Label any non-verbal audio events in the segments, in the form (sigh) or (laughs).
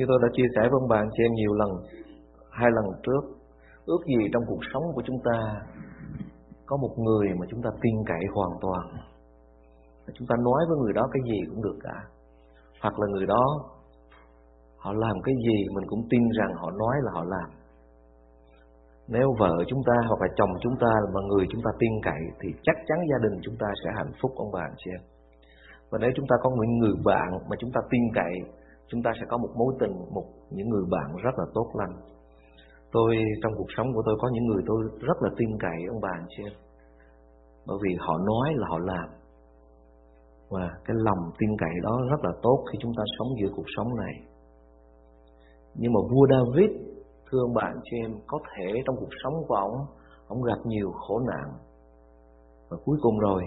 Như tôi đã chia sẻ với ông bạn chị em nhiều lần, hai lần trước, ước gì trong cuộc sống của chúng ta có một người mà chúng ta tin cậy hoàn toàn. Chúng ta nói với người đó cái gì cũng được cả. Hoặc là người đó họ làm cái gì mình cũng tin rằng họ nói là họ làm. Nếu vợ chúng ta hoặc là chồng chúng ta mà người chúng ta tin cậy thì chắc chắn gia đình chúng ta sẽ hạnh phúc ông bà anh chị em. Và nếu chúng ta có những người bạn mà chúng ta tin cậy, chúng ta sẽ có một mối tình, một những người bạn rất là tốt lành. Tôi trong cuộc sống của tôi có những người tôi rất là tin cậy ông bà anh chị em. Bởi vì họ nói là họ làm. Và cái lòng tin cậy đó rất là tốt khi chúng ta sống giữa cuộc sống này. Nhưng mà vua David, thưa ông bạn chị em, có thể trong cuộc sống của ông, ông gặp nhiều khổ nạn. Và cuối cùng rồi,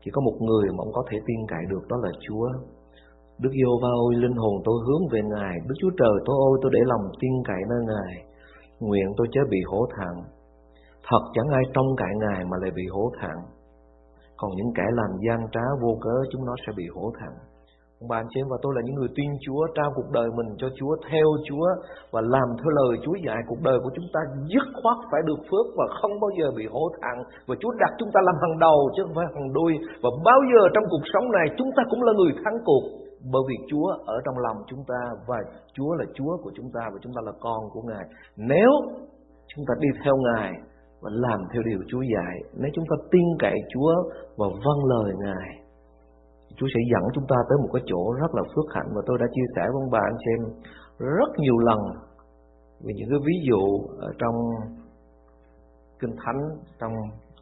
chỉ có một người mà ông có thể tin cậy được đó là Chúa. Đức giê va ơi, linh hồn tôi hướng về Ngài, Đức Chúa Trời tôi ôi tôi để lòng tin cậy nơi Ngài. Nguyện tôi chớ bị hổ thẹn. Thật chẳng ai trông cậy Ngài mà lại bị hổ thẹn. Còn những kẻ làm gian trá vô cớ chúng nó sẽ bị hổ thẹn. Ông bà anh chị em và tôi là những người tin Chúa Trao cuộc đời mình cho Chúa Theo Chúa Và làm theo lời Chúa dạy Cuộc đời của chúng ta dứt khoát phải được phước Và không bao giờ bị hổ thẹn Và Chúa đặt chúng ta làm hàng đầu chứ không phải hàng đuôi Và bao giờ trong cuộc sống này Chúng ta cũng là người thắng cuộc bởi vì Chúa ở trong lòng chúng ta Và Chúa là Chúa của chúng ta Và chúng ta là con của Ngài Nếu chúng ta đi theo Ngài Và làm theo điều Chúa dạy, Nếu chúng ta tin cậy Chúa Và vâng lời Ngài, Chúa sẽ dẫn chúng ta tới một cái chỗ rất là phước hạnh và tôi đã chia sẻ với ông bà, anh xem rất nhiều lần về những cái ví dụ ở trong kinh thánh, trong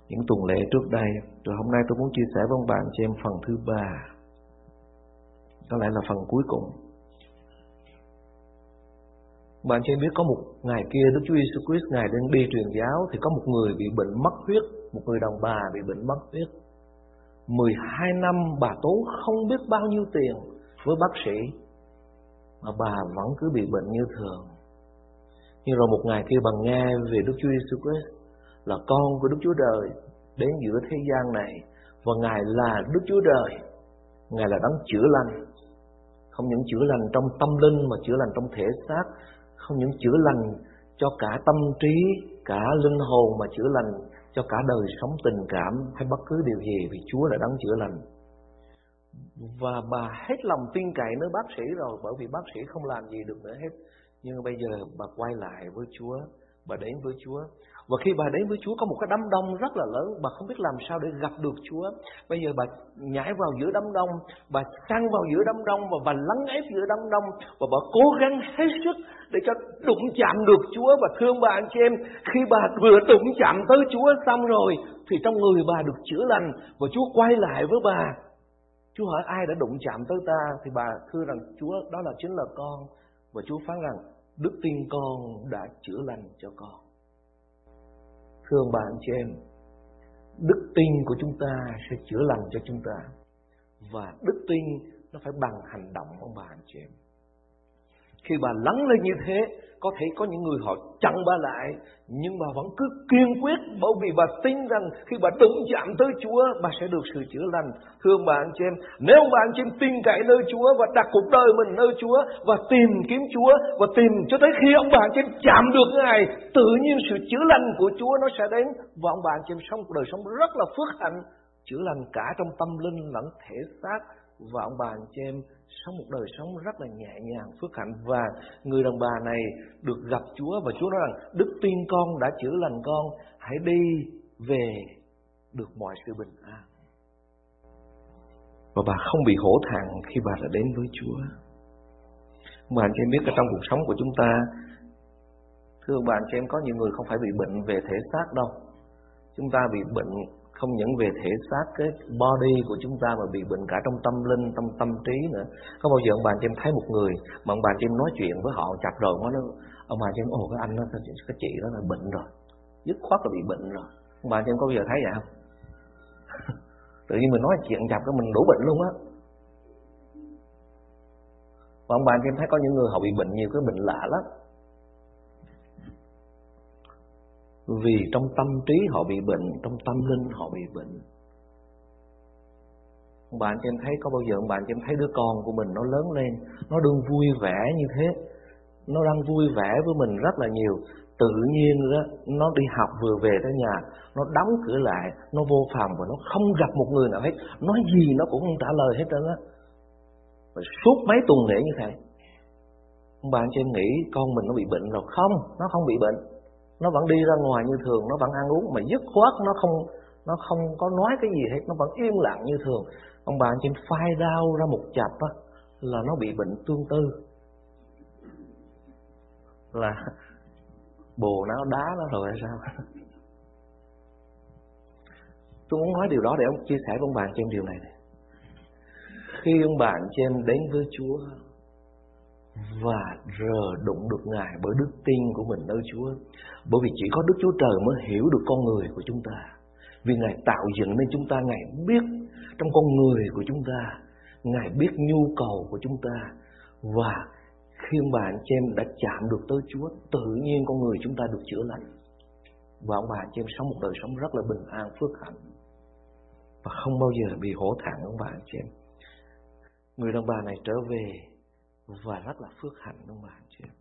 những tuần lễ trước đây. Rồi hôm nay tôi muốn chia sẻ với ông bà, anh xem phần thứ ba. Có lẽ là phần cuối cùng. Bạn cho em biết có một ngày kia Đức Chúa Jesus Christ ngài đang đi truyền giáo thì có một người bị bệnh mất huyết, một người đàn bà bị bệnh mất huyết. 12 năm bà tốn không biết bao nhiêu tiền với bác sĩ mà bà vẫn cứ bị bệnh như thường. Nhưng rồi một ngày kia bà nghe về Đức Chúa Jesus Christ là con của Đức Chúa Trời đến giữa thế gian này và Ngài là Đức Chúa Trời. Ngài là đấng chữa lành. Không những chữa lành trong tâm linh mà chữa lành trong thể xác, không những chữa lành cho cả tâm trí, cả linh hồn mà chữa lành cho cả đời sống tình cảm hay bất cứ điều gì vì Chúa đã đấng chữa lành. Và bà hết lòng tin cậy nơi bác sĩ rồi bởi vì bác sĩ không làm gì được nữa hết. Nhưng bây giờ bà quay lại với Chúa, bà đến với Chúa và khi bà đến với Chúa có một cái đám đông rất là lớn, bà không biết làm sao để gặp được Chúa. Bây giờ bà nhảy vào giữa đám đông, bà sang vào giữa đám đông và bà lắng ép giữa đám đông và bà cố gắng hết sức để cho đụng chạm được Chúa và thương bà anh chị em, khi bà vừa đụng chạm tới Chúa xong rồi thì trong người bà được chữa lành và Chúa quay lại với bà. Chúa hỏi ai đã đụng chạm tới ta thì bà thưa rằng Chúa đó là chính là con và Chúa phán rằng đức tin con đã chữa lành cho con. Thương bạn chị em, đức tin của chúng ta sẽ chữa lành cho chúng ta. Và đức tin nó phải bằng hành động ông bà anh chị em. Khi bà lắng lên như thế, có thể có những người họ chặn bà lại, nhưng bà vẫn cứ kiên quyết bởi vì bà tin rằng khi bà đụng chạm tới Chúa, bà sẽ được sự chữa lành. Thưa ông bà anh chị em, nếu bà anh chị em tin cậy nơi Chúa và đặt cuộc đời mình nơi Chúa và tìm kiếm Chúa và tìm cho tới khi ông bà anh chị em chạm được Ngài, tự nhiên sự chữa lành của Chúa nó sẽ đến và ông bà anh chị em sống cuộc đời sống rất là phước hạnh, chữa lành cả trong tâm linh lẫn thể xác và ông bà anh chị em sống một đời sống rất là nhẹ nhàng, phước hạnh và người đàn bà này được gặp Chúa và Chúa nói rằng đức tin con đã chữa lành con, hãy đi về được mọi sự bình an. Và bà không bị hổ thẹn khi bà đã đến với Chúa. mà anh chị em biết là trong cuộc sống của chúng ta, thưa bạn chị em có nhiều người không phải bị bệnh về thể xác đâu. Chúng ta bị bệnh không những về thể xác cái body của chúng ta mà bị bệnh cả trong tâm linh, trong tâm trí nữa. Có bao giờ ông bà chị em thấy một người mà ông bà chị em nói chuyện với họ chặt rồi nó, ông bà chị em ồ, cái anh đó, cái chị đó là bệnh rồi, dứt khoát là bị bệnh rồi. Ông bà chị em có bao giờ thấy vậy không? (laughs) Tự nhiên mình nói chuyện chặt cái mình đủ bệnh luôn á. Và ông bà chị em thấy có những người họ bị bệnh nhiều, cái bệnh lạ lắm. Vì trong tâm trí họ bị bệnh Trong tâm linh họ bị bệnh. Ông bạn cho em thấy Có bao giờ ông bạn cho em thấy đứa con của mình Nó lớn lên Nó đương vui vẻ như thế? Nó đang vui vẻ với mình rất là nhiều. Tự nhiên đó, nó đi học vừa về tới nhà nó đóng cửa lại nó vô phòng và nó không gặp một người nào hết. Nói gì nó cũng không trả lời hết trơn á. Suốt mấy tuần lễ như thế. Ông bạn cho em nghĩ con mình nó bị bệnh rồi không? Nó không bị bệnh nó vẫn đi ra ngoài như thường, nó vẫn ăn uống, mà dứt khoát nó không nó không có nói cái gì hết, nó vẫn im lặng như thường. Ông bạn chỉ phai đau ra một chập á, là nó bị bệnh tương tư. Là (laughs) bồ nó đá nó rồi hay sao? (laughs) Tôi muốn nói điều đó để ông chia sẻ với ông bạn cho em điều này này. Khi ông bạn cho em đến với Chúa và rờ đụng được Ngài bởi đức tin của mình nơi Chúa. Bởi vì chỉ có Đức Chúa Trời mới hiểu được con người của chúng ta. Vì Ngài tạo dựng nên chúng ta, Ngài biết trong con người của chúng ta, Ngài biết nhu cầu của chúng ta. Và khi ông bà anh chị em đã chạm được tới Chúa, tự nhiên con người chúng ta được chữa lành. Và ông bà anh chị em sống một đời sống rất là bình an, phước hạnh. Và không bao giờ bị hổ thẹn ông bà anh chị em. Người đàn bà này trở về và rất là phước hạnh ông bà anh chị em.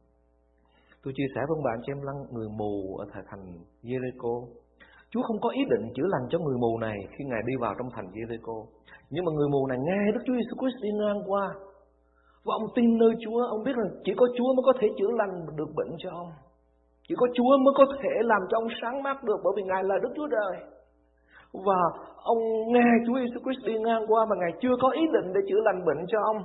Tôi chia sẻ với ông bà anh chị em là người mù ở thành Jericho. Chúa không có ý định chữa lành cho người mù này khi Ngài đi vào trong thành Jericho. Nhưng mà người mù này nghe Đức Chúa Jesus Christ đi ngang qua và ông tin nơi Chúa, ông biết rằng chỉ có Chúa mới có thể chữa lành được bệnh cho ông. Chỉ có Chúa mới có thể làm cho ông sáng mắt được bởi vì Ngài là Đức Chúa Trời. Và ông nghe Chúa Jesus Christ đi ngang qua mà Ngài chưa có ý định để chữa lành bệnh cho ông.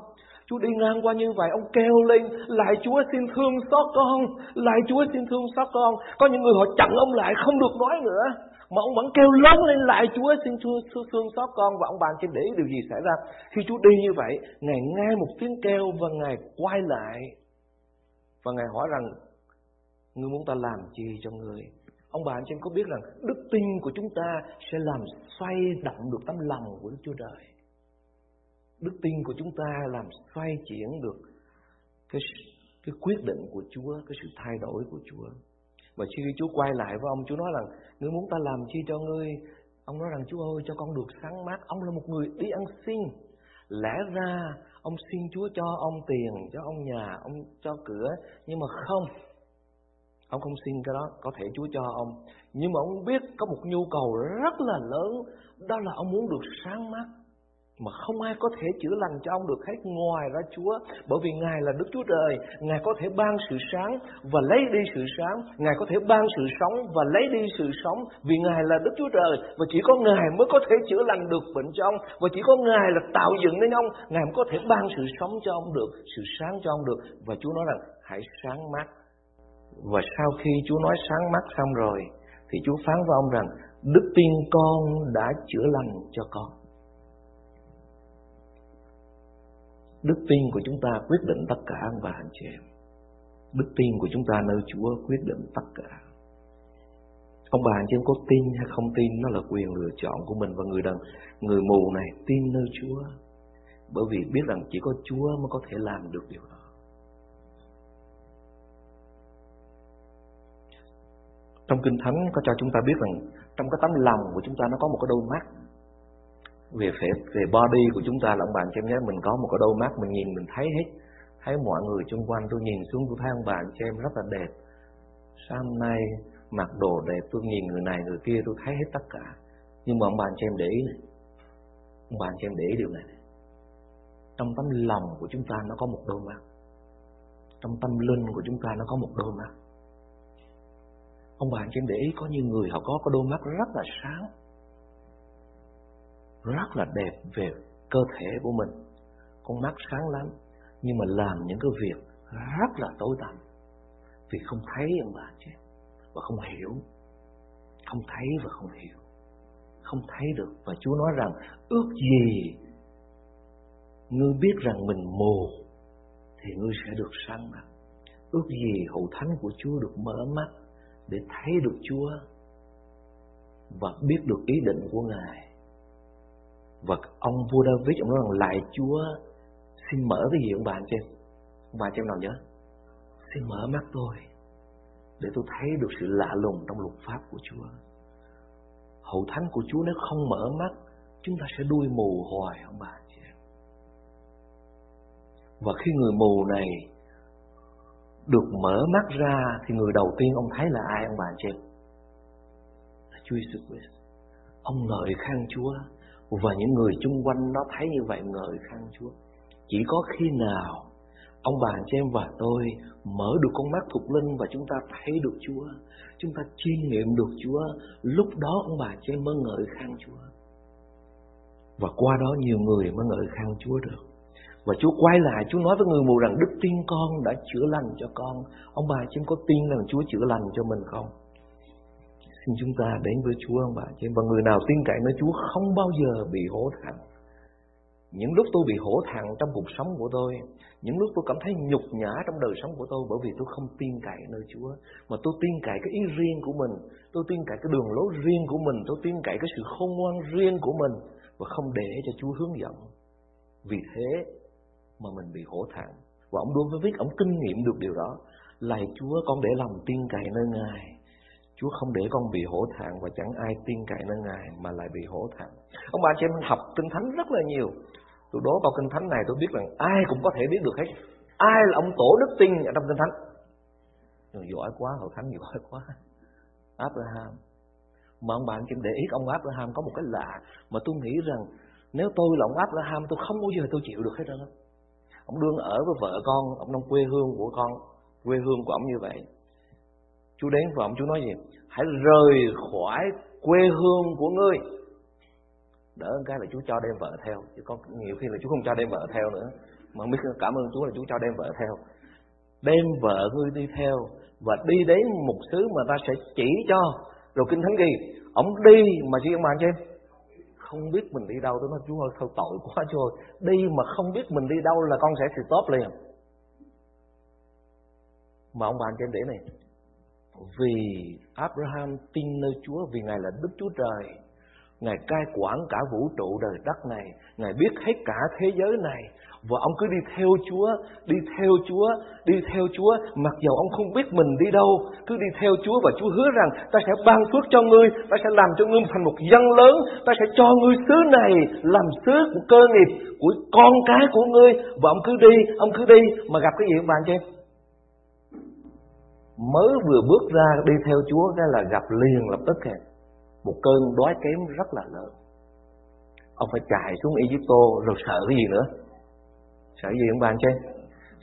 Chúa đi ngang qua như vậy, ông kêu lên, lại Chúa xin thương xót con, lại Chúa xin thương xót con. Có những người họ chặn ông lại, không được nói nữa. Mà ông vẫn kêu lớn lên lại Chúa xin thương, thương xót con và ông bạn chỉ để điều gì xảy ra. Khi Chúa đi như vậy, Ngài nghe một tiếng kêu và Ngài quay lại. Và Ngài hỏi rằng, Ngươi muốn ta làm gì cho người? Ông bạn trên có biết rằng đức tin của chúng ta sẽ làm xoay động được tấm lòng của Chúa Trời. Đức tin của chúng ta làm xoay chuyển được cái cái quyết định của Chúa, cái sự thay đổi của Chúa. Và khi Chúa quay lại với ông, Chúa nói rằng, ngươi muốn ta làm chi cho ngươi? Ông nói rằng, Chúa ơi, cho con được sáng mát. Ông là một người đi ăn xin. Lẽ ra, ông xin Chúa cho ông tiền, cho ông nhà, ông cho cửa. Nhưng mà không, ông không xin cái đó, có thể Chúa cho ông. Nhưng mà ông biết có một nhu cầu rất là lớn, đó là ông muốn được sáng mắt mà không ai có thể chữa lành cho ông được hết ngoài ra, Chúa. Bởi vì Ngài là Đức Chúa Trời. Ngài có thể ban sự sáng và lấy đi sự sáng. Ngài có thể ban sự sống và lấy đi sự sống vì Ngài là Đức Chúa Trời. Và chỉ có Ngài mới có thể chữa lành được bệnh cho ông. Và chỉ có Ngài là tạo dựng nên ông. Ngài mới có thể ban sự sống cho ông được, sự sáng cho ông được. Và Chúa nói rằng, hãy sáng mắt. Và sau khi Chúa nói sáng mắt xong rồi, thì Chúa phán với ông rằng, đức tin con đã chữa lành cho con. Đức tin của chúng ta quyết định tất cả anh và anh chị em. Đức tin của chúng ta nơi Chúa quyết định tất cả. Ông bà anh chị em có tin hay không tin nó là quyền lựa chọn của mình và người đàn người mù này tin nơi Chúa bởi vì biết rằng chỉ có Chúa mới có thể làm được điều đó. Trong Kinh Thánh có cho chúng ta biết rằng trong cái tấm lòng của chúng ta nó có một cái đôi mắt về phép về body của chúng ta là ông bạn cho em nhé mình có một cái đôi mắt mình nhìn mình thấy hết. Thấy mọi người xung quanh tôi nhìn xuống tôi thấy ông bạn cho em rất là đẹp. Sáng nay mặc đồ đẹp tôi nhìn người này người kia tôi thấy hết tất cả. Nhưng mà ông bạn cho em để ý này. Ông bạn cho em để ý điều này, này. Trong tấm lòng của chúng ta nó có một đôi mắt. Trong tâm linh của chúng ta nó có một đôi mắt. Ông bạn cho em để ý có nhiều người họ có cái đôi mắt rất là sáng rất là đẹp về cơ thể của mình. Con mắt sáng lắm nhưng mà làm những cái việc rất là tối tăm. Vì không thấy ông bà chứ, và không hiểu. Không thấy và không hiểu. Không thấy được. Và Chúa nói rằng ước gì ngươi biết rằng mình mù thì ngươi sẽ được sáng mắt ước gì hậu thánh của Chúa được mở mắt để thấy được Chúa và biết được ý định của Ngài và ông vua David, ông nói rằng lại Chúa, xin mở cái gì ông bà anh chị em? Ông bà anh chị em nào nhớ? Xin mở mắt tôi, để tôi thấy được sự lạ lùng trong luật pháp của Chúa. Hậu thánh của Chúa nếu không mở mắt, chúng ta sẽ đuôi mù hoài, ông bà anh chị em. Và khi người mù này được mở mắt ra, thì người đầu tiên ông thấy là ai, ông bà chị em? Là Chúa Jesus Christ. Ông ngợi khen Chúa và những người chung quanh nó thấy như vậy ngợi khen Chúa. Chỉ có khi nào ông bà chị em và tôi mở được con mắt thuộc linh và chúng ta thấy được Chúa, chúng ta chiêm nghiệm được Chúa, lúc đó ông bà chị em mới ngợi khen Chúa. Và qua đó nhiều người mới ngợi khen Chúa được. Và Chúa quay lại, Chúa nói với người mù rằng đức tin con đã chữa lành cho con. Ông bà chị em có tin rằng Chúa chữa lành cho mình không? Xin chúng ta đến với Chúa ông bà chị. Và người nào tin cậy nơi Chúa không bao giờ bị hổ thẹn. Những lúc tôi bị hổ thẹn trong cuộc sống của tôi, những lúc tôi cảm thấy nhục nhã trong đời sống của tôi bởi vì tôi không tin cậy nơi Chúa, mà tôi tin cậy cái ý riêng của mình, tôi tin cậy cái đường lối riêng của mình, tôi tin cậy cái sự khôn ngoan riêng của mình và không để cho Chúa hướng dẫn. Vì thế mà mình bị hổ thẹn. Và ông đối với viết, ông kinh nghiệm được điều đó. Lạy Chúa, con để lòng tin cậy nơi Ngài. Chúa không để con bị hổ thẹn và chẳng ai tin cậy nơi Ngài mà lại bị hổ thẹn. Ông bà chị em học kinh thánh rất là nhiều. Tôi đố vào kinh thánh này tôi biết rằng ai cũng có thể biết được hết. Ai là ông tổ đức tin ở trong kinh thánh? Nhưng giỏi quá, hội thánh giỏi quá. Abraham. Mà ông bạn em để ý ông Abraham có một cái lạ mà tôi nghĩ rằng nếu tôi là ông Abraham tôi không bao giờ tôi chịu được hết trơn ông đương ở với vợ con ông trong quê hương của con quê hương của ông như vậy chú đến và ông chú nói gì? Hãy rời khỏi quê hương của ngươi. Đỡ cái là chú cho đem vợ theo. Chứ có nhiều khi là chú không cho đem vợ theo nữa. Mà biết cảm ơn Chúa là chú cho đem vợ theo. Đem vợ ngươi đi theo và đi đến một xứ mà ta sẽ chỉ cho. Rồi kinh thánh ghi, ông đi mà chị ông bạn cho em. Không biết mình đi đâu tôi nói Chúa ơi thôi tội quá Chúa ơi. Đi mà không biết mình đi đâu là con sẽ stop liền. Mà ông bà anh em để này vì Abraham tin nơi Chúa vì Ngài là Đức Chúa Trời Ngài cai quản cả vũ trụ đời đất này Ngài biết hết cả thế giới này và ông cứ đi theo Chúa, đi theo Chúa, đi theo Chúa, mặc dầu ông không biết mình đi đâu, cứ đi theo Chúa và Chúa hứa rằng ta sẽ ban phước cho ngươi, ta sẽ làm cho ngươi thành một dân lớn, ta sẽ cho ngươi xứ này làm xứ của cơ nghiệp của con cái của ngươi và ông cứ đi, ông cứ đi mà gặp cái gì bạn cho em? Mới vừa bước ra đi theo Chúa, cái là gặp liền lập tức kìa. Một cơn đói kém rất là lớn. Ông phải chạy xuống Egypto rồi sợ cái gì nữa? Sợ gì ông bạn anh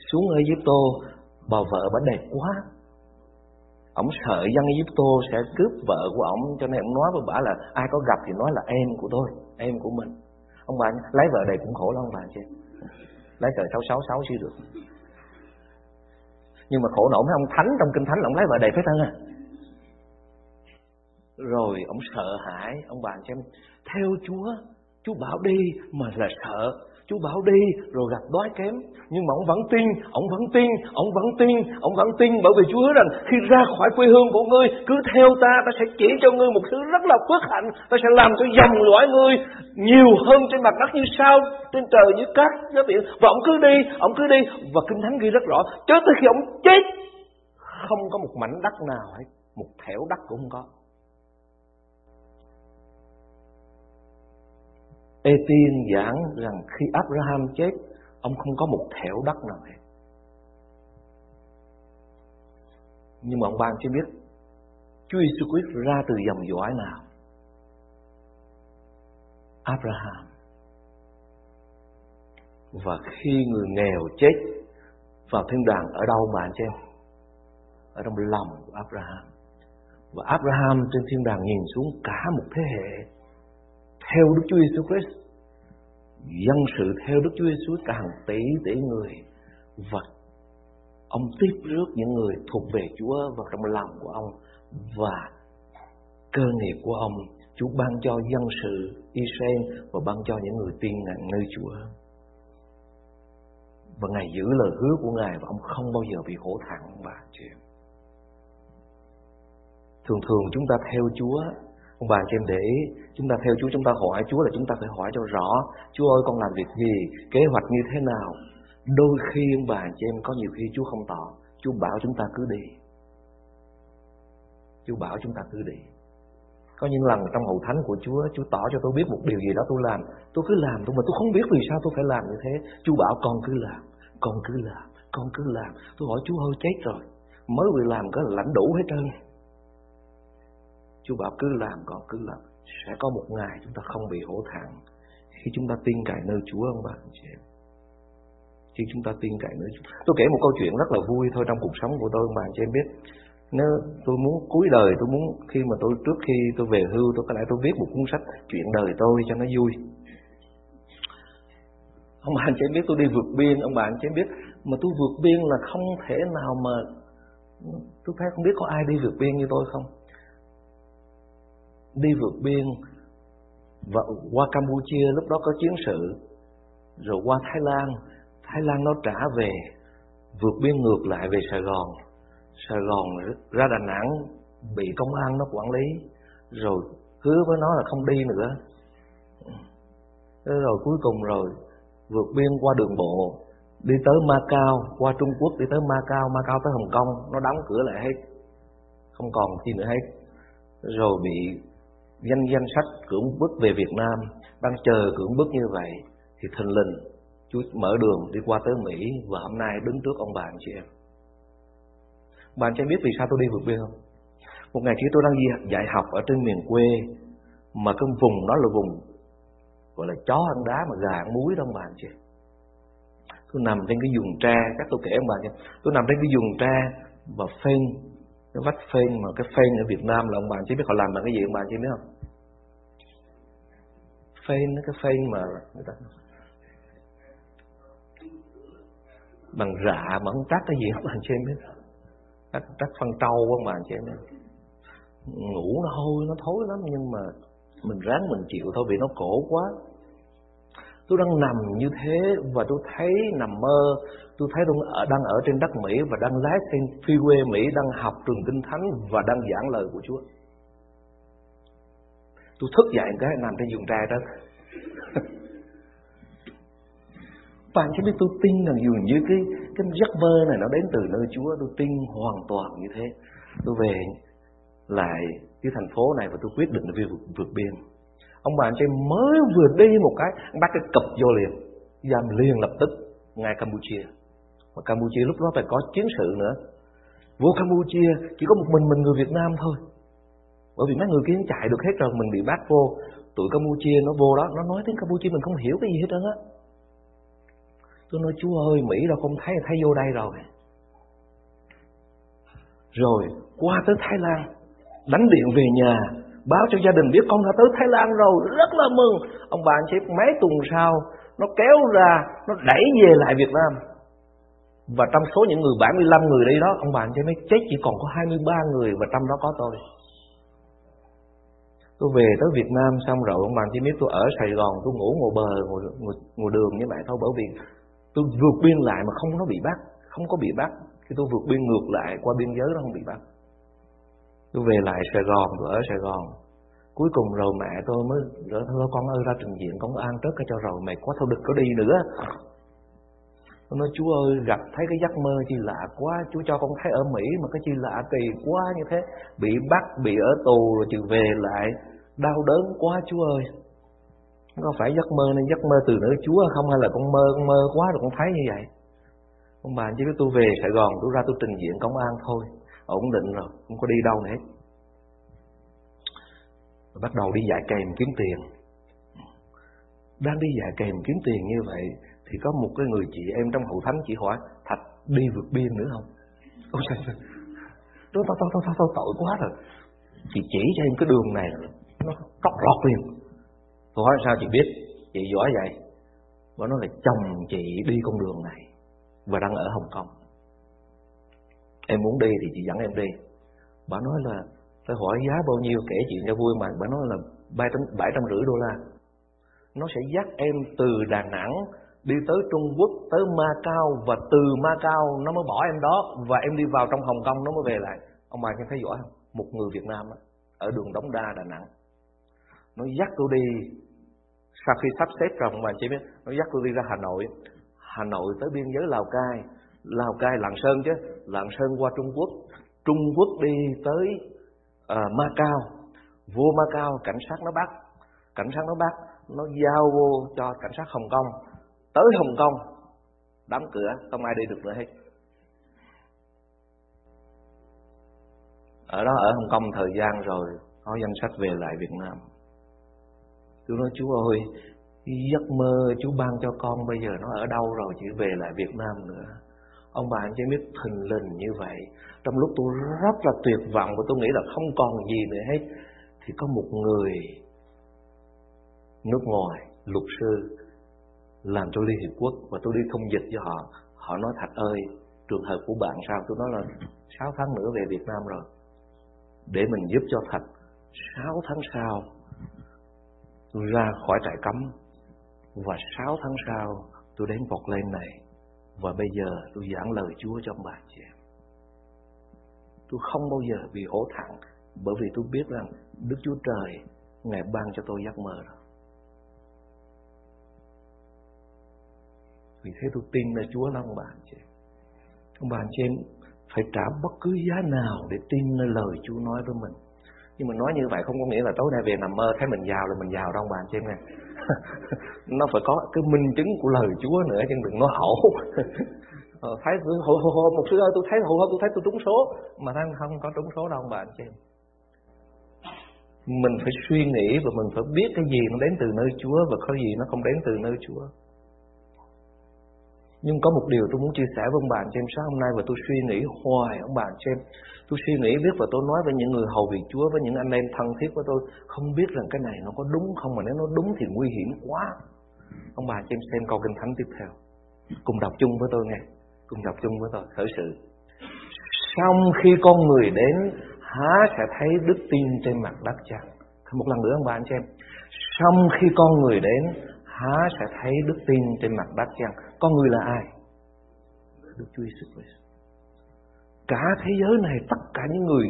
Xuống Egypto, Bà vợ bà đẹp quá Ông sợ dân Egypto sẽ cướp vợ của ông, Cho nên ông nói với bà là, Ai có gặp thì nói là em của tôi, Em của mình Ông bạn lấy vợ đẹp cũng khổ lắm ông bạn anh Lấy trời sáu sáu sáu chứ được nhưng mà khổ nổi mấy ông thánh trong kinh thánh Ông lấy vợ đầy phế thân à Rồi ông sợ hãi, Ông bàn xem, Theo Chúa Chúa bảo đi mà là sợ. Chú bảo đi, rồi gặp đói kém. Nhưng mà ông vẫn tin, Ông vẫn tin, Ông vẫn tin, Ông vẫn tin Bởi vì Chúa hứa rằng Khi ra khỏi quê hương của ngươi, Cứ theo ta Ta sẽ chỉ cho ngươi một thứ rất là phước hạnh. Ta sẽ làm cho dòng lõi ngươi Nhiều hơn trên mặt đất như sao, Trên trời như cát Và ông cứ đi, Ông cứ đi. Và Kinh Thánh ghi rất rõ, Cho tới khi ông chết, Không có một mảnh đất nào hết, Một thẻo đất cũng không có. Etiên giảng rằng khi Abraham chết, ông không có một thẻo đất nào hết. Nhưng mà ông bạn chưa biết Chúa Giêsu Christ ra từ dòng dõi nào? Abraham. Và khi người nghèo chết vào thiên đàng ở đâu mà anh chị Ở trong lòng của Abraham. Và Abraham trên thiên đàng nhìn xuống cả một thế hệ theo Đức Chúa Giêsu Christ, dân sự theo Đức Chúa Giêsu càng tỷ tỷ người và ông tiếp rước những người thuộc về Chúa vào trong lòng của ông và cơ nghiệp của ông. Chúa ban cho dân sự Israel và ban cho những người tin ngài nơi Chúa. Và Ngài giữ lời hứa của Ngài và ông không bao giờ bị hổ thẹn và chuyện Thường thường chúng ta theo Chúa Ông bà chị em để ý. Chúng ta theo Chúa, chúng ta hỏi Chúa là chúng ta phải hỏi cho rõ. Chúa ơi, con làm việc gì? Kế hoạch như thế nào? Đôi khi ông bà chị em có nhiều khi Chúa không tỏ. Chúa bảo chúng ta cứ đi. Chúa bảo chúng ta cứ đi. Có những lần trong hậu thánh của Chúa Chúa tỏ cho tôi biết một điều gì đó tôi làm. Tôi cứ làm tôi mà tôi không biết vì sao tôi phải làm như thế. Chúa bảo, con cứ làm, Con cứ làm, con cứ làm. Tôi hỏi, chúa hơi chết rồi. Mới vừa làm có lãnh đủ hết trơn. Chúa bảo cứ làm con, cứ làm. Sẽ có một ngày chúng ta không bị hổ thẹn. Khi chúng ta tin cậy nơi Chúa, ông bà, anh chị em. Khi chúng ta tin cậy nơi Chúa. Tôi kể một câu chuyện rất là vui thôi trong cuộc sống của tôi, ông bà, anh chị em biết. Nếu tôi muốn, cuối đời tôi muốn, khi mà tôi, trước khi tôi về hưu, tôi có lẽ tôi viết một cuốn sách chuyện đời tôi cho nó vui. Ông bà, anh chị em biết tôi đi vượt biên, ông bà, anh chị em biết. Mà tôi vượt biên là không thể nào mà, tôi thấy không biết có ai đi vượt biên như tôi không đi vượt biên, và qua Campuchia lúc đó có chiến sự, rồi qua Thái Lan. Thái Lan nó trả về, vượt biên ngược lại về Sài Gòn. Sài Gòn ra Đà Nẵng bị công an nó quản lý, rồi hứa với nó là không đi nữa. Rồi cuối cùng rồi, vượt biên qua đường bộ, đi tới Macau, qua Trung Quốc đi tới Macau. Macau tới Hồng Kông, nó đóng cửa lại hết, không còn chi nữa hết. Rồi bị danh danh sách cưỡng bức về Việt Nam, đang chờ cưỡng bức như vậy, thì thần linh, Chúa mở đường đi qua tới Mỹ và hôm nay đứng trước ông bà, anh chị em. Bạn cho biết vì sao tôi đi vượt biên không? Một ngày kia tôi đang dạy học ở trên miền quê, mà cái vùng đó là vùng gọi là chó ăn đá mà gà ăn muối đó ông bà anh chị tôi nằm trên cái vùng tre các tôi kể ông bà anh chị tôi nằm trên cái vùng tre và phên cái vách phên mà cái phên ở Việt Nam là ông bà anh chị biết họ làm bằng cái gì ông bà anh chị biết không? Phên cái phên mà người ta bằng rạ mà không trắc cái gì không bạn chị em biết. Trắc, trắc phân trâu không bạn chị em biết. Ngủ nó hôi nó thối lắm nhưng mà mình ráng mình chịu thôi vì nó cổ quá. Tôi đang nằm như thế và tôi thấy nằm mơ. Tôi thấy tôi ở, đang ở trên đất Mỹ và đang lái xe quê Mỹ đang học trường kinh thánh và đang giảng lời của Chúa. Tôi thức dậy cái nằm trên giường trai đó. (laughs) bạn chỉ biết tôi tin rằng dường như cái cái giấc mơ này nó đến từ nơi Chúa tôi tin hoàn toàn như thế. Tôi về lại cái thành phố này và tôi quyết định về vượt, vượt biên. Ông bà anh chị mới vừa đi một cái bắt cái cập vô liền. Giam liền lập tức ngay Campuchia. Mà Campuchia lúc đó phải có chiến sự nữa. Vô Campuchia chỉ có một mình mình người Việt Nam thôi. Bởi vì mấy người kia chạy được hết rồi mình bị bắt vô tụi Campuchia nó vô đó, nó nói tiếng Campuchia mình không hiểu cái gì hết trơn á. Tôi nói chú ơi, Mỹ đâu không thấy thấy vô đây rồi. Rồi, qua tới Thái Lan, đánh điện về nhà, báo cho gia đình biết con đã tới Thái Lan rồi, rất là mừng. Ông bà anh chị, mấy tuần sau, nó kéo ra, nó đẩy về lại Việt Nam. Và trong số những người 75 người đây đó, ông bà anh chị mới chết, chỉ còn có 23 người và trong đó có tôi tôi về tới Việt Nam xong rồi ông bà chỉ biết tôi ở Sài Gòn tôi ngủ ngồi bờ ngồi, ngồi, ngồi đường như vậy thôi bởi vì tôi vượt biên lại mà không có bị bắt không có bị bắt. Khi tôi vượt biên ngược lại qua biên giới nó không bị bắt. Tôi về lại Sài Gòn tôi ở Sài Gòn. Cuối cùng rồi mẹ tôi mới rồi thôi con ơi ra trình diện con an trước cho rồi mày quá thôi đừng có đi nữa tôi nói, chúa ơi, gặp thấy cái giấc mơ chi lạ quá, chúa cho con thấy ở Mỹ mà cái chi lạ kỳ quá như thế, bị bắt, bị ở tù rồi chừng về lại. Đau đớn quá, chúa ơi. Có phải giấc mơ nên giấc mơ từ nữ Chúa không, hay là con mơ con mơ quá rồi con thấy như vậy? Ông bà, chứ tôi về Sài Gòn, tôi ra tôi trình diện công an thôi, ổn định rồi, không có đi đâu nữa. Bắt đầu đi dạy kèm kiếm tiền. Đang đi dạy kèm kiếm tiền như vậy thì có một cái người chị em trong hậu thánh chị hỏi, thạch, đi vượt biên nữa không? Ôi trời ơi. Tôi tao tao tao tao tội quá rồi. Chị chỉ cho em cái đường này nó cóc lọt liền. Tôi hỏi, sao chị biết? Chị giỏi vậy. Và nó là, chồng chị đi con đường này và đang ở Hồng Kông. Em muốn đi thì chị dẫn em đi. Bà nói là, phải hỏi giá bao nhiêu kể chuyện cho vui mà. Bà nói là bảy trăm rưỡi đô la. Nó sẽ dắt em từ Đà Nẵng đi tới Trung Quốc tới Macau và từ Macau nó mới bỏ em đó và em đi vào trong Hồng Kông nó mới về lại. Ông bà em thấy giỏi không? Một người Việt Nam ở đường Đống Đa Đà Nẵng. Nó dắt tôi đi. Sau khi sắp xếp rồi ông bà chị biết nó dắt tôi đi ra Hà Nội. Hà Nội tới biên giới Lào Cai. Lào Cai Lạng Sơn chứ. Lạng Sơn qua Trung Quốc. Trung Quốc đi tới uh, Macau. Vô Macau cảnh sát nó bắt. Cảnh sát nó bắt nó giao vô cho cảnh sát Hồng Kông tới Hồng Kông, đóng cửa, không ai đi được nữa hết. Ở đó ở Hồng Kông thời gian rồi, có danh sách về lại Việt Nam. Tôi nói, chú ơi giấc mơ chú ban cho con bây giờ nó ở đâu rồi chỉ về lại Việt Nam nữa? Ông bà anh chỉ biết thình lình như vậy. Trong lúc tôi rất là tuyệt vọng và tôi nghĩ là không còn gì nữa hết, thì có một người nước ngoài, luật sư làm cho Liên Hiệp Quốc và tôi đi thông dịch cho họ họ nói Thạch ơi, trường hợp của bạn sao? Tôi nói là 6 tháng nữa về Việt Nam rồi. Để mình giúp cho Thạch 6 tháng sau, tôi ra khỏi trại cấm và 6 tháng sau, tôi đến vọt lên này. Và bây giờ tôi giảng lời Chúa cho ông bà chị em. Tôi không bao giờ bị hổ thẳng bởi vì tôi biết rằng Đức Chúa Trời Ngài ban cho tôi giấc mơ rồi vì thế tôi tin là Chúa là ông bà anh chị. Ông bà anh chị em phải trả bất cứ giá nào để tin nơi lời Chúa nói với mình. Nhưng mà nói như vậy không có nghĩa là tối nay về nằm mơ thấy mình giàu là mình giàu đâu ông bà anh chị em (laughs) nó phải có cái minh chứng của lời Chúa nữa chứ đừng nói hổ. (laughs) Ờ, thấy hồi hồi hồi một sư ơi tôi thấy hồ, tôi thấy tôi trúng số. Mà thấy không có trúng số đâu ông bà anh chị em. Mình phải suy nghĩ và mình phải biết cái gì nó đến từ nơi Chúa và có gì nó không đến từ nơi Chúa nhưng có một điều tôi muốn chia sẻ với ông bà anh chị em sáng hôm nay và tôi suy nghĩ hoài ông bà anh chị em. Tôi suy nghĩ biết và tôi nói với những người hầu việc Chúa, với những anh em thân thiết của tôi, không biết rằng cái này nó có đúng không mà nếu nó đúng thì nguy hiểm quá. Ông bà anh chị em xem câu kinh thánh tiếp theo. Cùng đọc chung với tôi nghe. Cùng đọc chung với tôi. Khởi sự. Xong khi con người đến, há sẽ thấy đức tin trên mặt đất chăng? Một lần nữa ông bà anh chị em. Xong khi con người đến, há sẽ thấy đức tin trên mặt đất chăng? Con người là ai? Đức Chúa Jesus Christ. Cả thế giới này tất cả những người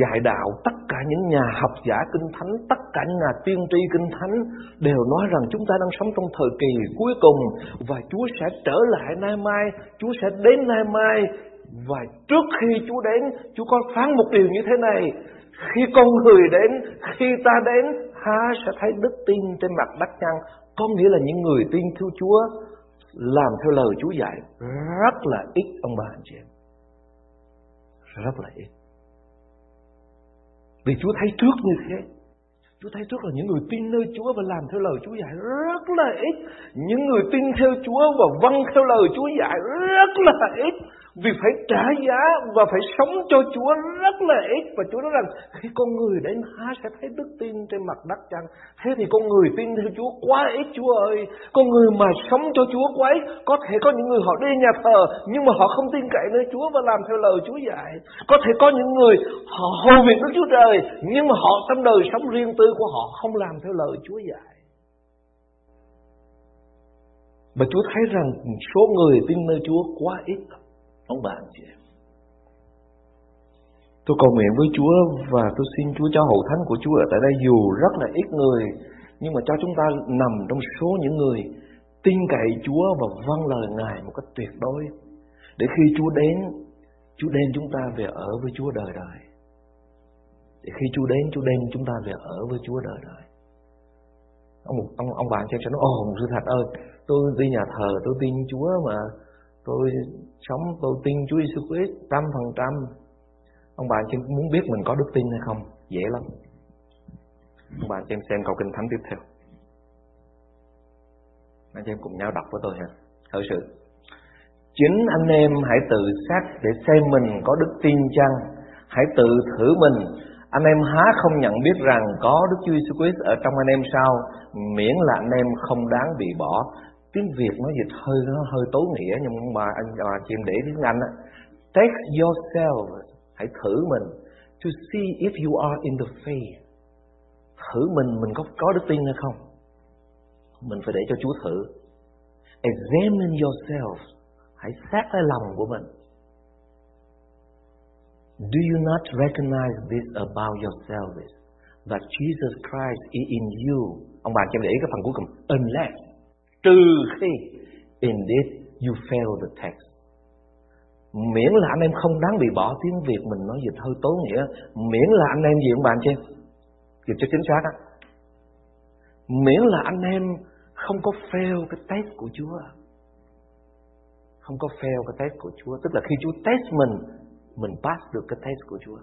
dạy đạo, tất cả những nhà học giả kinh thánh, tất cả những nhà tiên tri kinh thánh đều nói rằng chúng ta đang sống trong thời kỳ cuối cùng và Chúa sẽ trở lại nay mai, Chúa sẽ đến nay mai và trước khi Chúa đến, Chúa có phán một điều như thế này, khi con người đến, khi ta đến, ta sẽ thấy đức tin trên mặt đất nhăn Có nghĩa là những người tin theo Chúa làm theo lời Chúa dạy, rất là ít ông bà anh chị em. Rất là ít. Vì Chúa thấy trước như thế. Chúa thấy trước là những người tin nơi Chúa và làm theo lời Chúa dạy, rất là ít. Những người tin theo Chúa và vâng theo lời Chúa dạy, rất là ít. Vì phải trả giá và phải sống cho Chúa rất là ít. Và Chúa nói rằng, khi con người đến, há sẽ thấy đức tin trên mặt đất chăng? Thế thì con người tin theo Chúa quá ít, Chúa ơi. Con người mà sống cho Chúa quá ít, Có thể có những người họ đi nhà thờ, Nhưng mà họ không tin cậy nơi Chúa và làm theo lời Chúa dạy. Có thể có những người họ hầu việc Đức Chúa Trời, Nhưng mà họ trong đời sống riêng tư của họ không làm theo lời Chúa dạy. Và Chúa thấy rằng số người tin nơi Chúa quá ít ông bà anh chị em. Tôi cầu nguyện với Chúa và tôi xin Chúa cho hậu thánh của Chúa ở tại đây dù rất là ít người nhưng mà cho chúng ta nằm trong số những người tin cậy Chúa và vâng lời Ngài một cách tuyệt đối. Để khi Chúa đến, Chúa đem chúng ta về ở với Chúa đời đời. Để khi Chúa đến, Chúa đem chúng ta về ở với Chúa đời đời. Ông ông ông bạn cho nó ồ một sư thật ơi, tôi đi nhà thờ, tôi tin Chúa mà tôi sống tôi tin Chúa Giêsu Christ trăm phần trăm. Ông bà chị muốn biết mình có đức tin hay không? Dễ lắm. Ông bà chị em xem câu kinh thánh tiếp theo. Anh chị em cùng nhau đọc với tôi ha. Thật sự. Chính anh em hãy tự xác để xem mình có đức tin chăng? Hãy tự thử mình. Anh em há không nhận biết rằng có Đức Chúa Jesus Christ ở trong anh em sao? Miễn là anh em không đáng bị bỏ tiếng Việt nó dịch hơi, nó hơi tối nghĩa, nhưng mà anh bà chị em để tiếng Anh á. Take yourself, hãy thử mình, to see if you are in the faith. Thử mình mình có có đức tin hay không? Mình phải để cho Chúa thử. Examine yourself, hãy xét lại lòng của mình. Do you not recognize this about yourself? That Jesus Christ is in you. Ông bà cho em để ý cái phần cuối cùng. Unless trừ khi indeed you fail the text. Miễn là anh em không đáng bị bỏ tiếng Việt mình nói dịch hơi tối nghĩa, miễn là anh em gì ông bạn chứ dịch cho chính xác á. Miễn là anh em không có fail cái test của Chúa. Không có fail cái test của Chúa. Tức là khi Chúa test mình mình pass được cái test của Chúa.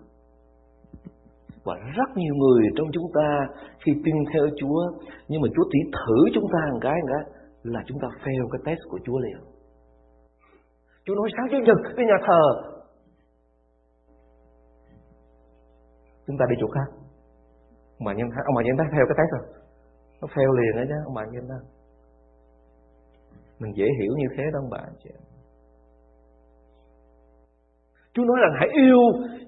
Và rất nhiều người trong chúng ta khi tin theo Chúa, nhưng mà Chúa chỉ thử chúng ta một cái một cái là chúng ta fail cái test của Chúa liền. Chúa nói sáng Chủ nhật đi nhà thờ. Chúng ta đi chỗ khác. Mà nhân ông bà nhân ta theo cái test rồi. Nó fail liền đó chứ ông bà nhân đó. Mình dễ hiểu như thế đó, ông bà chị Chúa nói rằng hãy yêu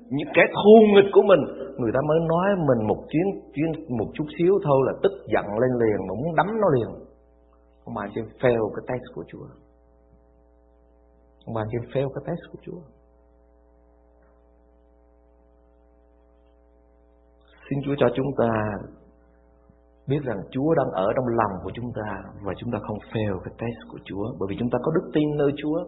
những kẻ thù nghịch của mình. Người ta mới nói mình một chuyến chuyến, một chút xíu thôi là tức giận lên liền mà muốn đấm nó liền. Ông bà chị fail cái test của Chúa. Ông bà chị fail cái test của Chúa. Xin Chúa cho chúng ta biết rằng Chúa đang ở trong lòng của chúng ta và chúng ta không fail cái test của Chúa, bởi vì chúng ta có đức tin nơi Chúa.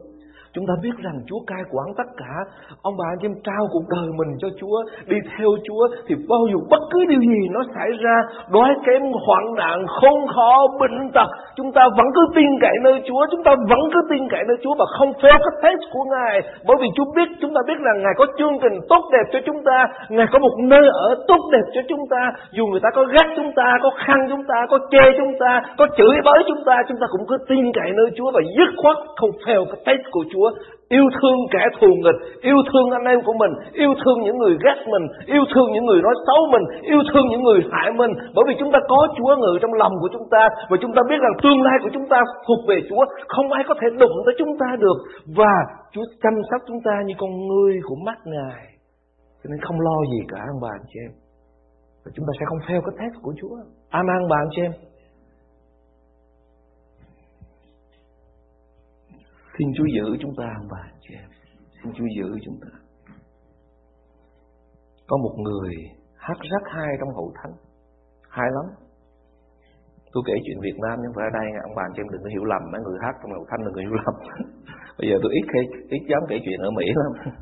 Chúng ta biết rằng Chúa cai quản tất cả. Ông bà anh em trao cuộc đời mình cho Chúa, đi theo Chúa thì bao dù bất cứ điều gì nó xảy ra, đói kém, hoạn nạn, khốn khó, bệnh tật, chúng ta vẫn cứ tin cậy nơi Chúa, chúng ta vẫn cứ tin cậy nơi Chúa và không theo cái test của Ngài. Bởi vì Chúa biết, chúng ta biết rằng Ngài có chương trình tốt đẹp cho chúng ta, Ngài có một nơi ở tốt đẹp cho chúng ta. Dù người ta có ghét chúng ta, có khăn chúng ta, có chê chúng ta, có chửi bới chúng ta, chúng ta cũng cứ tin cậy nơi Chúa và dứt khoát không theo cái test của Chúa Chúa, yêu thương kẻ thù nghịch, yêu thương anh em của mình, yêu thương những người ghét mình, yêu thương những người nói xấu mình, yêu thương những người hại mình. Bởi vì chúng ta có Chúa ngự trong lòng của chúng ta và chúng ta biết rằng tương lai của chúng ta thuộc về Chúa, không ai có thể đụng tới chúng ta được và Chúa chăm sóc chúng ta như con ngươi của mắt Ngài. Cho nên không lo gì cả ông bà anh chị em. Và chúng ta sẽ không theo cái thét của Chúa. Amen bà anh chị em. Xin Chúa giữ chúng ta ông bà chị em. Xin Chúa giữ chúng ta. Có một người hát rất hay trong hậu thánh. Hay lắm. Tôi kể chuyện Việt Nam nhưng phải ở đây ông bà chị em đừng có hiểu lầm mấy người hát trong hậu thánh đừng có hiểu lầm. (laughs) Bây giờ tôi ít khi ít dám kể chuyện ở Mỹ lắm. (laughs)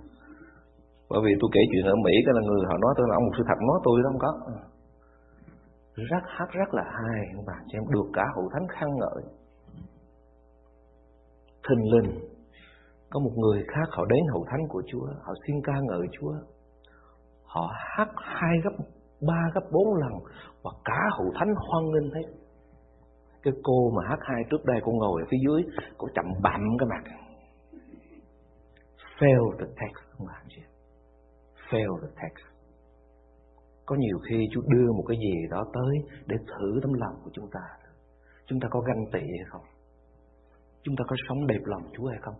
Bởi vì tôi kể chuyện ở Mỹ, cái là người họ nói tôi là ông một sư thật, nói tôi đó không có. Rất hát rất là hay ông bà chị em, được cả hậu thánh khen ngợi thình lình. Có một người khác họ đến hậu thánh của Chúa, họ xin ca ngợi Chúa. Họ hát hai gấp, ba gấp bốn lần và cả hậu thánh hoan nghênh thấy cái cô mà hát hai trước đây cô ngồi ở phía dưới, cô chậm bặm cái mặt. Fail the text, không làm gì. Fail the text. Có nhiều khi Chúa đưa một cái gì đó tới để thử tấm lòng của chúng ta. Chúng ta có ganh tị hay không? Chúng ta có sống đẹp lòng Chúa hay không?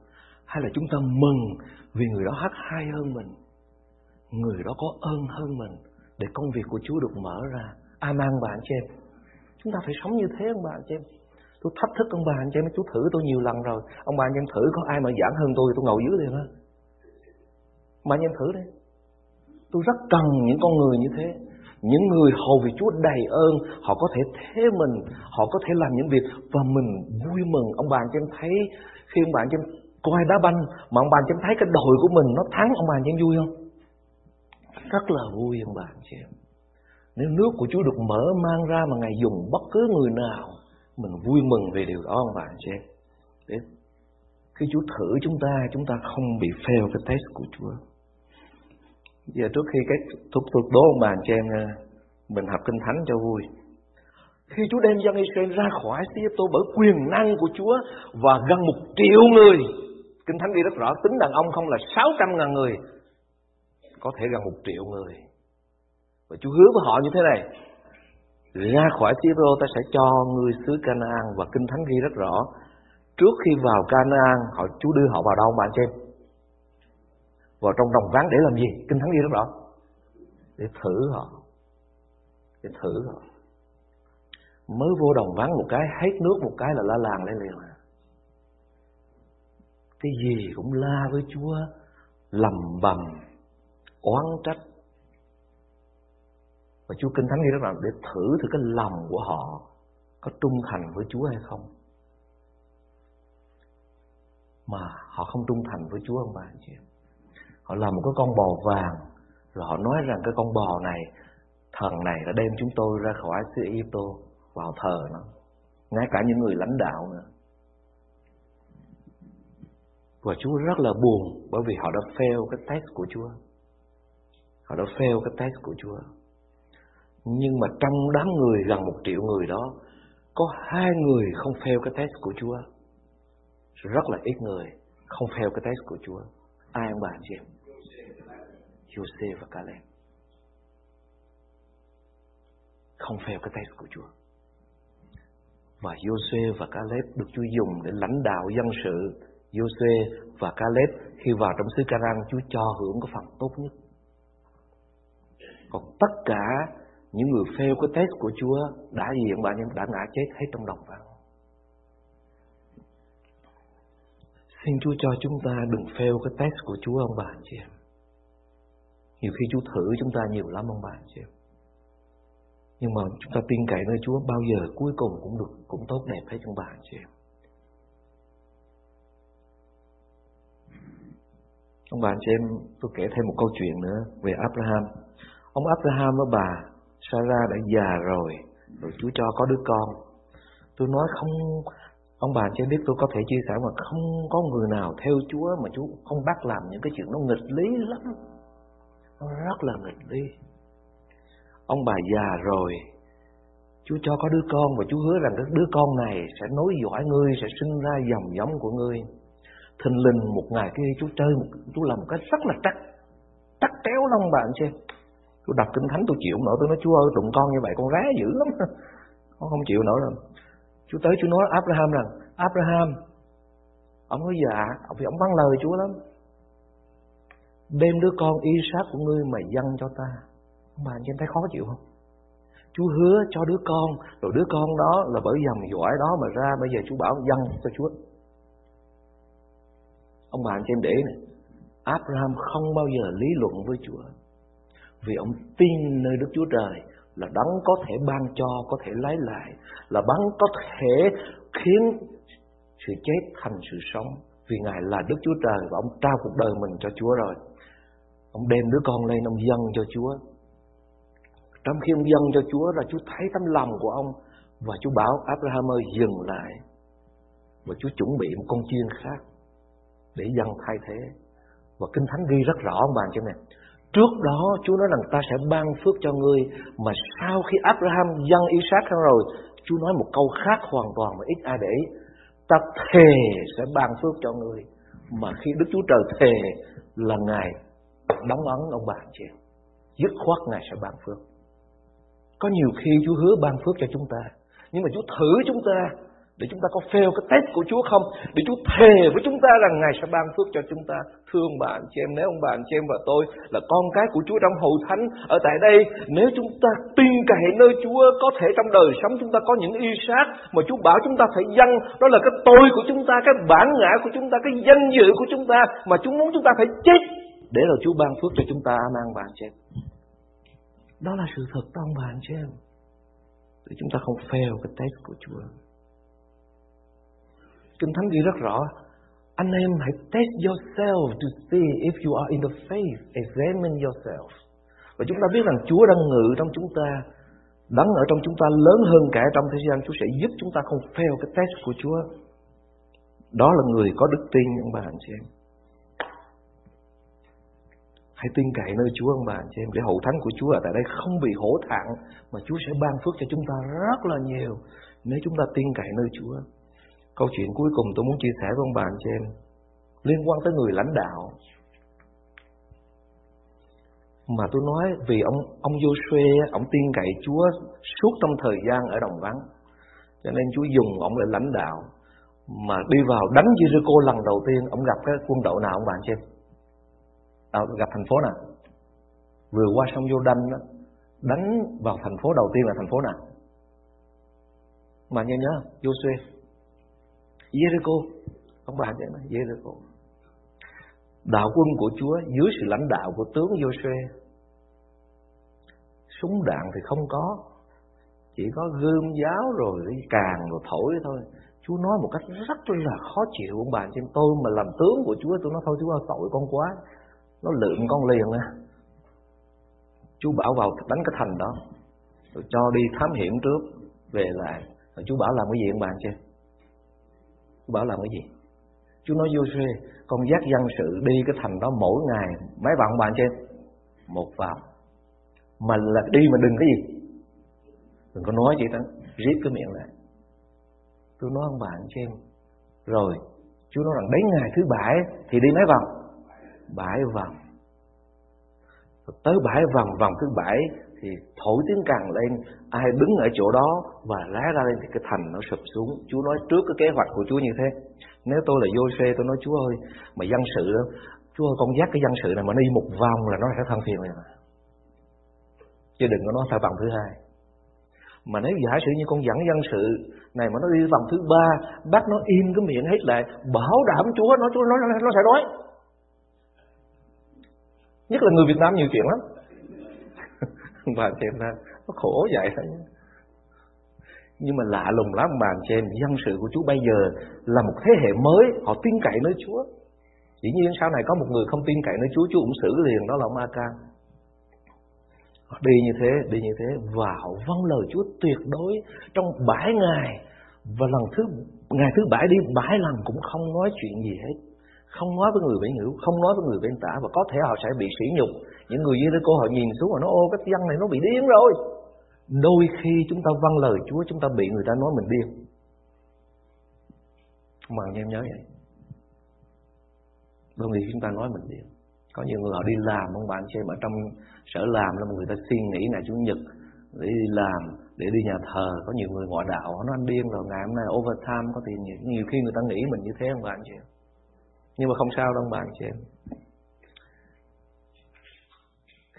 Hay là chúng ta mừng vì người đó hát hay hơn mình? Người đó có ơn hơn mình để công việc của Chúa được mở ra. Ai mang bạn chị em? Chúng ta phải sống như thế ông bà anh chị em. Tôi thách thức ông bà anh chị em, chú thử tôi nhiều lần rồi. Ông bà anh em thử có ai mà giảng hơn tôi, tôi ngồi dưới liền á. Mà anh em thử đi. Tôi rất cần những con người như thế. Những người hầu vì Chúa đầy ơn, Họ có thể thế mình, Họ có thể làm những việc Và mình vui mừng. Ông bà cho em thấy, Khi ông bà cho em coi đá banh, Mà ông bà cho em thấy cái đội của mình Nó thắng, ông bà cho em vui không? Rất là vui, ông bà chị em. Nếu nước của Chúa được mở mang ra Mà Ngài dùng bất cứ người nào, Mình vui mừng về điều đó, ông bà chị em. Để khi Chúa thử chúng ta Chúng ta không bị fail cái test của Chúa. Giờ trước khi cái thúc thuộc đố ông bà anh chị em ờ, mình học kinh thánh cho vui. Khi Chúa đem dân Israel ra khỏi xứ Tô bởi quyền năng của Chúa và gần một triệu người. Kinh Thánh ghi rất rõ, tính đàn ông không là 600 ngàn người. Có thể gần một triệu người. Và Chúa hứa với họ như thế này. Ra khỏi Ai-cập ta sẽ cho người xứ Canaan và Kinh Thánh ghi rất rõ. Trước khi vào Canaan, họ, Chúa đưa họ vào đâu bạn em vào trong đồng ván để làm gì? Kinh thánh ghi lúc đó để thử họ. Để thử họ. Mới vô đồng ván một cái, hết nước một cái là la làng lên liền. À cái gì cũng la với Chúa, lầm bầm, oán trách. Và Chúa Kinh Thánh ghi rất là để thử thử cái lòng của họ có trung thành với Chúa hay không? Mà họ không trung thành với Chúa ông bà anh chị em họ làm một cái con bò vàng rồi họ nói rằng cái con bò này thần này đã đem chúng tôi ra khỏi xứ Egypto vào thờ nó ngay cả những người lãnh đạo nữa Và Chúa rất là buồn bởi vì họ đã fail cái test của Chúa. Họ đã fail cái test của Chúa. Nhưng mà trong đám người gần một triệu người đó, có hai người không fail cái test của Chúa. Rất là ít người không fail cái test của Chúa. Ai ông bà anh chị em? Jose và Caleb. Không fail cái test của Chúa. Và Jose và Caleb được Chúa dùng để lãnh đạo dân sự Jose và Caleb khi vào trong xứ Canaan Chúa cho hưởng cái phần tốt nhất. Còn tất cả những người fail cái test của Chúa đã gì ông bà em đã ngã chết hết trong đồng vắng. Xin Chúa cho chúng ta đừng fail cái test của Chúa ông bà chị em. Nhiều khi Chúa thử chúng ta nhiều lắm ông bà chị em. Nhưng mà chúng ta tin cậy nơi Chúa bao giờ cuối cùng cũng được cũng tốt đẹp hết ông bà chị em. Ông bà chị em, tôi kể thêm một câu chuyện nữa về Abraham. Ông Abraham và bà Sarah đã già rồi, rồi Chúa cho có đứa con. Tôi nói không, ông bà cho biết tôi có thể chia sẻ mà không có người nào theo Chúa mà Chúa không bắt làm những cái chuyện nó nghịch lý lắm. Nó rất là nghịch lý. Ông bà già rồi, Chúa cho có đứa con và Chúa hứa rằng cái đứa con này sẽ nối dõi ngươi, sẽ sinh ra dòng giống của ngươi thình lình một ngày kia chú chơi Chúa chú làm một cái rất là chắc chắc kéo lông bạn xem tôi đọc kinh thánh tôi chịu không nổi tôi nói chú ơi tụng con như vậy con rá dữ lắm (laughs) con không chịu nổi rồi chú tới chú nói Abraham rằng, Abraham, ông nói dạ ông vì ông vắng lời chúa lắm. Đem đứa con Isaac của ngươi mà dâng cho ta ông bà anh chị thấy khó chịu không? Chúa hứa cho đứa con, Rồi đứa con đó là bởi dòng dõi đó mà ra, Bây giờ Chúa bảo dâng cho Chúa. Ông bà anh chị em để này, Abraham không bao giờ lý luận với Chúa, Vì ông tin nơi Đức Chúa Trời là đấng có thể ban cho, Có thể lấy lại, Là đấng có thể khiến Sự chết thành sự sống Vì Ngài là Đức Chúa Trời Và ông trao cuộc đời mình cho Chúa rồi Ông đem đứa con lên, ông dâng cho Chúa Trong khi ông dâng cho Chúa là Chúa thấy tấm lòng của ông Và Chúa bảo Abraham ơi, dừng lại Và Chúa chuẩn bị một con chiên khác để dâng thay thế. Và Kinh Thánh ghi rất rõ ông bạn cho này. Trước đó, Chúa nói rằng ta sẽ ban phước cho ngươi, Mà sau khi Abraham dân Isaac rồi, Chúa nói một câu khác hoàn toàn mà ít ai để Ta thề sẽ ban phước cho ngươi, Mà khi Đức Chúa Trời thề là Ngài đóng ấn ông bà chị Dứt khoát Ngài sẽ ban phước. Có nhiều khi Chúa hứa ban phước cho chúng ta, Nhưng mà Chúa thử chúng ta để chúng ta có fail cái test của Chúa không? Để Chúa thề với chúng ta rằng Ngài sẽ ban phước cho chúng ta. Thương bạn, chị em, nếu ông bạn chị em và tôi là con cái của Chúa trong hậu thánh ở tại đây, nếu chúng ta tin cậy nơi Chúa, có thể trong đời sống chúng ta có những y sát mà Chúa bảo chúng ta phải dâng, đó là cái tôi của chúng ta, cái bản ngã của chúng ta, cái danh dự của chúng ta mà chúng muốn chúng ta phải chết để rồi Chúa ban phước cho chúng ta. Mang bạn chị em. Đó là sự thật trong bạn chị em. Để chúng ta không fail cái test của Chúa. Kinh Thánh ghi rất rõ anh em hãy test yourself to see if you are in the faith. Examine yourself. Và chúng ta biết rằng Chúa đang ngự trong chúng ta, đấng ở trong chúng ta lớn hơn cả trong thế gian. Chúa sẽ giúp chúng ta không fail cái test của Chúa. Đó là người có đức tin ông bà anh chị em. Hãy tin cậy nơi Chúa ông bà anh chị em để hậu thánh của Chúa ở tại đây không bị hổ thẳng mà Chúa sẽ ban phước cho chúng ta rất là nhiều nếu chúng ta tin cậy nơi Chúa. Câu chuyện cuối cùng tôi muốn chia sẻ với ông bạn chị em Liên quan tới người lãnh đạo. Mà tôi nói vì ông ông Joshua Ông tiên cậy Chúa suốt trong thời gian ở đồng vắng. Cho nên Chúa dùng ông để lãnh đạo. Mà đi vào đánh Jericho lần đầu tiên Ông gặp cái quân đội nào ông bạn xem à, Gặp thành phố nào? Vừa qua sông Jordan đó Đánh vào thành phố đầu tiên là thành phố nào? Mà nhớ nhớ Joshua Jericho. Ông bà nhớ nói, Jericho. Đạo quân của Chúa dưới sự lãnh đạo của tướng Joshua súng đạn thì không có, chỉ có gươm giáo rồi đi càng rồi thổi thôi. Chúa nói một cách rất là khó chịu, ông bà, trên tôi mà làm tướng của Chúa, tôi nói thôi, Chúa ơi, tội con quá. Nó lượm con liền à Chúa bảo vào đánh cái thành đó, rồi cho đi thám hiểm trước, về lại. Rồi Chúa bảo làm cái gì ông bà chưa bảo làm cái gì? Chúa nói Joshua Con dắt dân sự đi cái thành đó mỗi ngày, Mấy vòng bạn trên. Một vòng Mà là đi mà đừng cái gì? Đừng có nói gì đó, Riết cái miệng lại. Tôi nói, ông bạn cho em. Rồi, Chúa nói rằng, đến ngày thứ bảy Thì đi mấy vòng? Bảy vòng. Tới bảy vòng vòng thứ bảy thì thổi tiếng càng lên, Ai đứng ở chỗ đó Và lá ra lên thì cái thành nó sụp xuống. Chúa nói trước cái kế hoạch của Chúa như thế. Nếu tôi là vô xe tôi nói, Chúa ơi, Mà dân sự đó Chúa ơi, con dắt cái dân sự này mà đi một vòng là nó sẽ thân phiền rồi mà. Chứ đừng có nói phải vòng thứ hai. Mà nếu giả sử như con dẫn dân sự này mà nó đi vòng thứ ba, bắt nó im cái miệng hết lại, bảo đảm chúa, nó chúa, nó nó sẽ đói nhất là người việt nam nhiều chuyện lắm. (laughs) bà xem ra nó khổ vậy thôi nhưng mà lạ lùng lắm, bà chị em dân sự của Chúa bây giờ là một thế hệ mới, họ tin cậy nơi Chúa. Dĩ nhiên sau này có một người không tin cậy nơi Chúa Chúa cũng xử liền, đó là ông Akan đi như thế, đi như thế và họ vâng lời Chúa tuyệt đối trong bảy ngày và lần thứ, ngày thứ bảy đi bảy lần cũng không nói chuyện gì hết. Không nói với người bên hữu không nói với người bên tả, và có thể họ sẽ bị sỉ nhục những người dưới cô họ nhìn xuống và nó ô, cái dân này nó bị điên rồi. Đôi khi chúng ta vâng lời Chúa, chúng ta bị người ta nói mình điên. Mà anh em nhớ vậy. Đôi khi chúng ta nói mình điên. Có nhiều người họ đi làm, ông bạn xem ở trong sở làm là người ta suy nghĩ ngày chủ nhật để đi làm, để đi nhà thờ. Có nhiều người ngoại đạo nó ăn điên rồi, ngày hôm nay overtime, có tiền nhiều. Nhiều khi người ta nghĩ mình như thế, ông bạn chị nhưng mà không sao đâu, ông bạn chị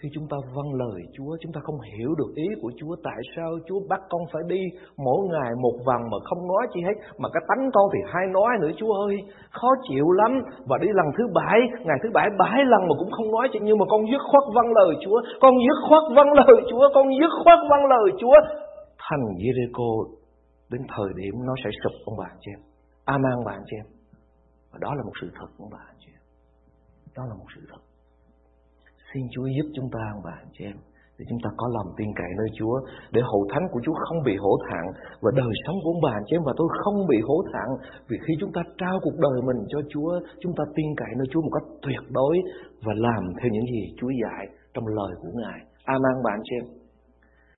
khi chúng ta vâng lời Chúa, chúng ta không hiểu được ý của Chúa tại sao Chúa bắt con phải đi mỗi ngày một vòng mà không nói chi hết, mà cái tánh con thì hay nói nữa Chúa ơi, khó chịu lắm. Và đi lần thứ bảy, ngày thứ bảy bảy lần mà cũng không nói chi nhưng mà con dứt khoát vâng lời Chúa, con dứt khoát vâng lời Chúa, con dứt khoát vâng lời Chúa. Thành Jericho đến thời điểm nó sẽ sụp ông bà chị em. Amen bạn chị em. Và đó là một sự thật ông bà chị em. Đó là một sự thật. Xin Chúa giúp chúng ta ông bà chị em, để chúng ta có lòng tin cậy nơi Chúa, để hậu thánh của Chúa không bị hổ thẹn và đời sống của ông bà chị em và tôi không bị hổ thẹn vì khi chúng ta trao cuộc đời mình cho Chúa, chúng ta tin cậy nơi Chúa một cách tuyệt đối và làm theo những gì Chúa dạy trong lời của Ngài. Amen bạn chị em.